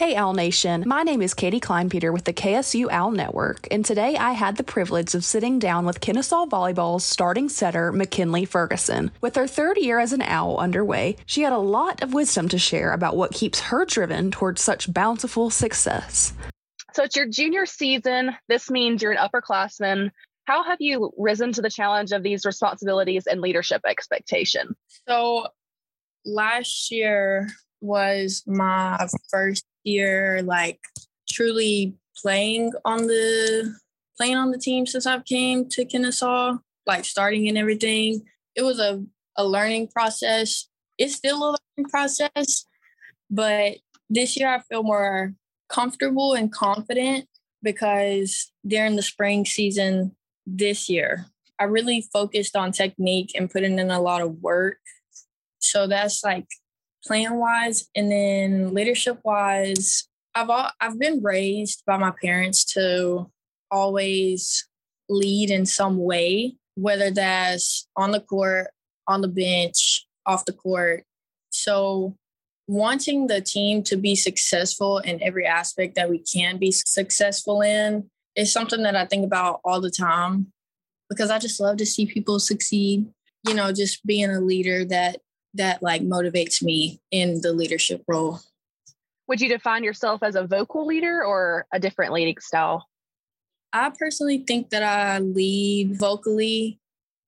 Hey, Owl Nation. My name is Katie Kleinpeter with the KSU Owl Network, and today I had the privilege of sitting down with Kennesaw Volleyball's starting setter, McKinley Ferguson. With her third year as an Owl underway, she had a lot of wisdom to share about what keeps her driven towards such bountiful success. So it's your junior season. This means you're an upperclassman. How have you risen to the challenge of these responsibilities and leadership expectation? So last year was my first year like truly playing on the playing on the team since I've came to Kennesaw, like starting and everything. It was a, a learning process. It's still a learning process, but this year I feel more comfortable and confident because during the spring season this year, I really focused on technique and putting in a lot of work. So that's like plan wise and then leadership wise i've all, i've been raised by my parents to always lead in some way whether that's on the court on the bench off the court. So wanting the team to be successful in every aspect that we can be successful in is something that i think about all the time because i just love to see people succeed you know just being a leader that that like motivates me in the leadership role. Would you define yourself as a vocal leader or a different leading style? I personally think that I lead vocally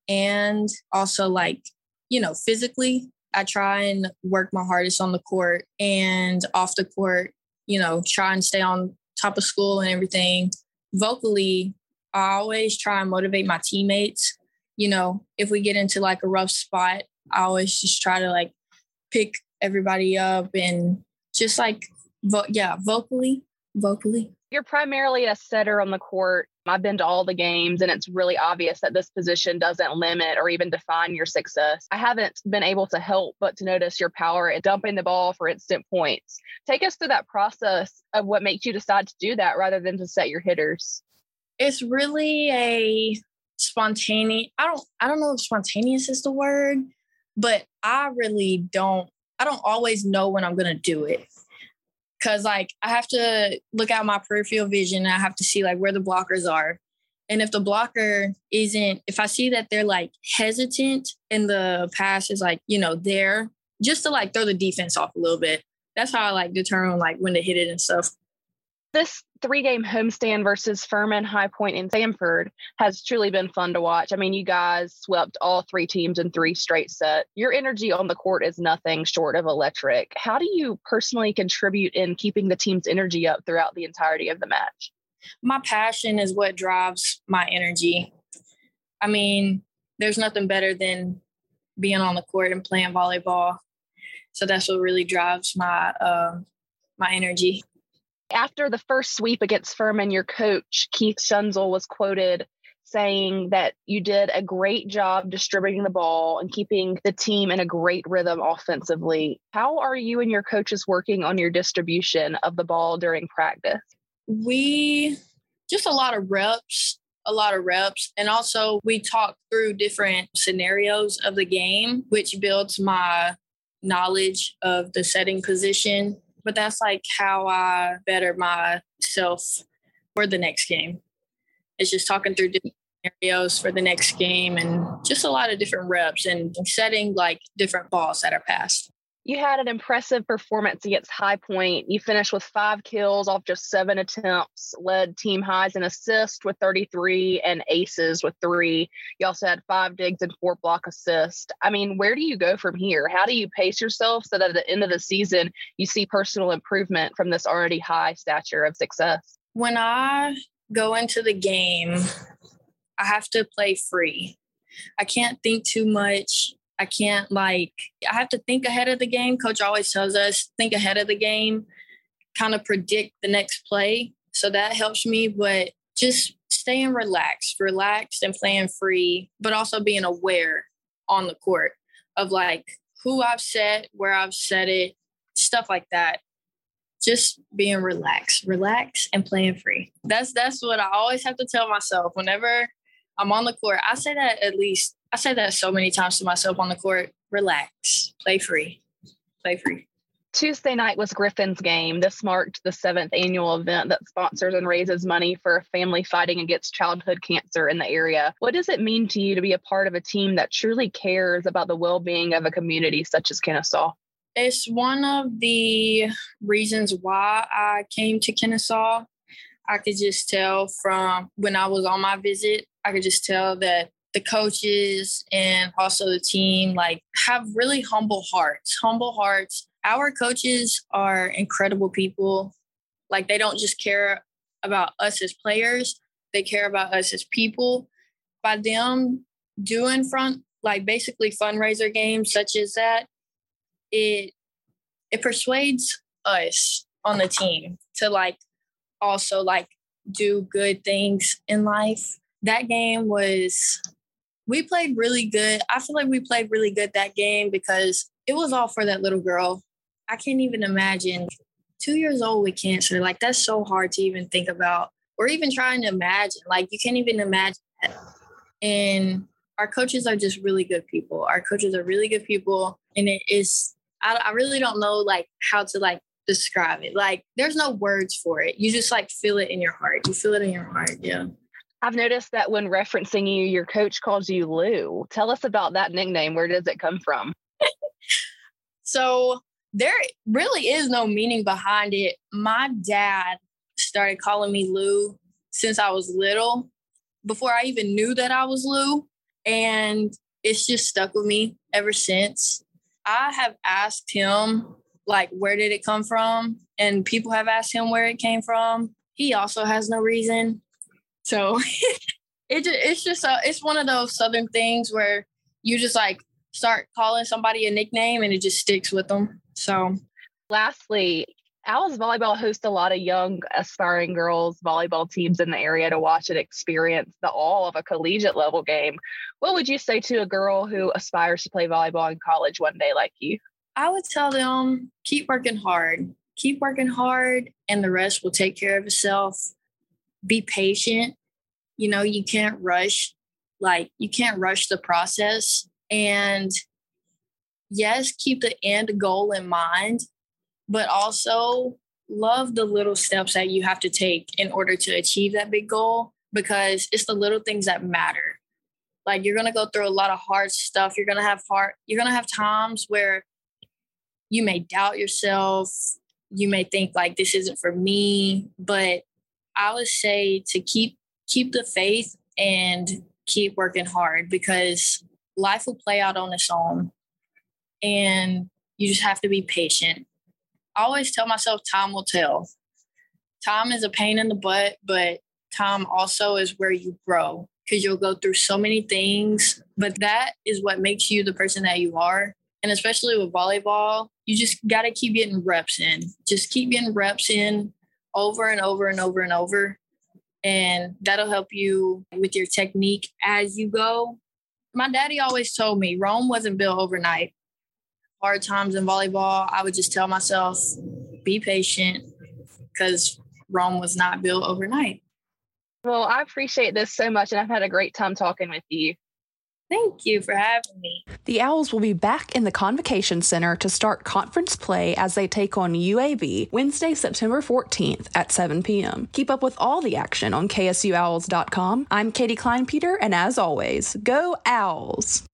and also like, you know, physically. I try and work my hardest on the court and off the court, you know, try and stay on top of school and everything. Vocally, I always try and motivate my teammates. You know, if we get into like a rough spot, I always just try to like pick everybody up and just like vo- yeah, vocally, vocally. You're primarily a setter on the court. I've been to all the games and it's really obvious that this position doesn't limit or even define your success. I haven't been able to help but to notice your power at dumping the ball for instant points. Take us through that process of what makes you decide to do that rather than to set your hitters. It's really a spontaneous I don't I don't know if spontaneous is the word, but I really don't, I don't always know when I'm going to do it. Cause like I have to look out my peripheral vision. I have to see like where the blockers are. And if the blocker isn't, if I see that they're like hesitant and the pass is like, you know, there, just to like throw the defense off a little bit. That's how I like determine like when to hit it and stuff. This three game homestand versus Furman, High Point, and Samford has truly been fun to watch. I mean, you guys swept all three teams in three straight sets. Your energy on the court is nothing short of electric. How do you personally contribute in keeping the team's energy up throughout the entirety of the match? My passion is what drives my energy. I mean, there's nothing better than being on the court and playing volleyball. So that's what really drives my uh, my energy. After the first sweep against Furman, your coach, Keith Schunzel, was quoted saying that you did a great job distributing the ball and keeping the team in a great rhythm offensively. How are you and your coaches working on your distribution of the ball during practice? We just a lot of reps, a lot of reps. And also, we talk through different scenarios of the game, which builds my knowledge of the setting position but that's like how I better myself for the next game. It's just talking through different scenarios for the next game and just a lot of different reps and setting like different balls that are passed. You had an impressive performance against High Point. You finished with five kills off just seven attempts, led team highs in assists with 33 and aces with three. You also had five digs and four block assists. I mean, where do you go from here? How do you pace yourself so that at the end of the season, you see personal improvement from this already high stature of success? When I go into the game, I have to play free. I can't think too much I can't like I have to think ahead of the game. Coach always tells us think ahead of the game, kind of predict the next play. So that helps me, but just staying relaxed, relaxed and playing free, but also being aware on the court of like who I've set, where I've set it, stuff like that. Just being relaxed, relaxed and playing free. That's that's what I always have to tell myself whenever I'm on the court. I say that at least I say that so many times to myself on the court relax, play free, play free. Tuesday night was Griffin's game. This marked the seventh annual event that sponsors and raises money for a family fighting against childhood cancer in the area. What does it mean to you to be a part of a team that truly cares about the well being of a community such as Kennesaw? It's one of the reasons why I came to Kennesaw. I could just tell from when I was on my visit, I could just tell that the coaches and also the team like have really humble hearts humble hearts. Our coaches are incredible people. Like they don't just care about us as players they care about us as people. By them doing front like basically fundraiser games such as that it it persuades us on the team to like also like do good things in life. That game was we played really good. I feel like we played really good that game because it was all for that little girl. I can't even imagine two years old with cancer. Like that's so hard to even think about or even trying to imagine. Like you can't even imagine that. And our coaches are just really good people. Our coaches are really good people. And it is, I, I really don't know like how to like describe it. Like there's no words for it. You just like feel it in your heart. You feel it in your heart. Yeah. I've noticed that when referencing you, your coach calls you Lou. Tell us about that nickname. Where does it come from? so there really is no meaning behind it. My dad started calling me Lou since I was little, before I even knew that I was Lou. And it's just stuck with me ever since. I have asked him, like, where did it come from? And people have asked him where it came from. He also has no reason. So it it's just a, it's one of those southern things where you just like start calling somebody a nickname and it just sticks with them. So lastly, Owls Volleyball hosts a lot of young aspiring girls volleyball teams in the area to watch and experience the all of a collegiate level game. What would you say to a girl who aspires to play volleyball in college one day like you? I would tell them keep working hard. Keep working hard and the rest will take care of itself be patient. You know, you can't rush, like, you can't rush the process. And yes, keep the end goal in mind, but also love the little steps that you have to take in order to achieve that big goal because it's the little things that matter. Like you're to go through a lot of hard stuff. You're to have hard you're to have times where you may doubt yourself. You may think like this isn't for me, but I would say to keep keep the faith and keep working hard because life will play out on its own and you just have to be patient. I always tell myself time will tell. Time is a pain in the butt, but time also is where you grow because you'll go through so many things, but that is what makes you the person that you are. And especially with volleyball, you just got to keep getting reps in. Just keep getting reps in over and over and over and over. And that'll help you with your technique as you go. My daddy always told me Rome wasn't built overnight. Hard times in volleyball, I would just tell myself, be patient because Rome was not built overnight. Well, I appreciate this so much, and I've had a great time talking with you. Thank you for having me. The Owls will be back in the Convocation Center to start conference play as they take on UAB Wednesday, September 14th at 7 p.m. Keep up with all the action on KSUOwls.com. I'm Katie Kleinpeter, and as always, go Owls!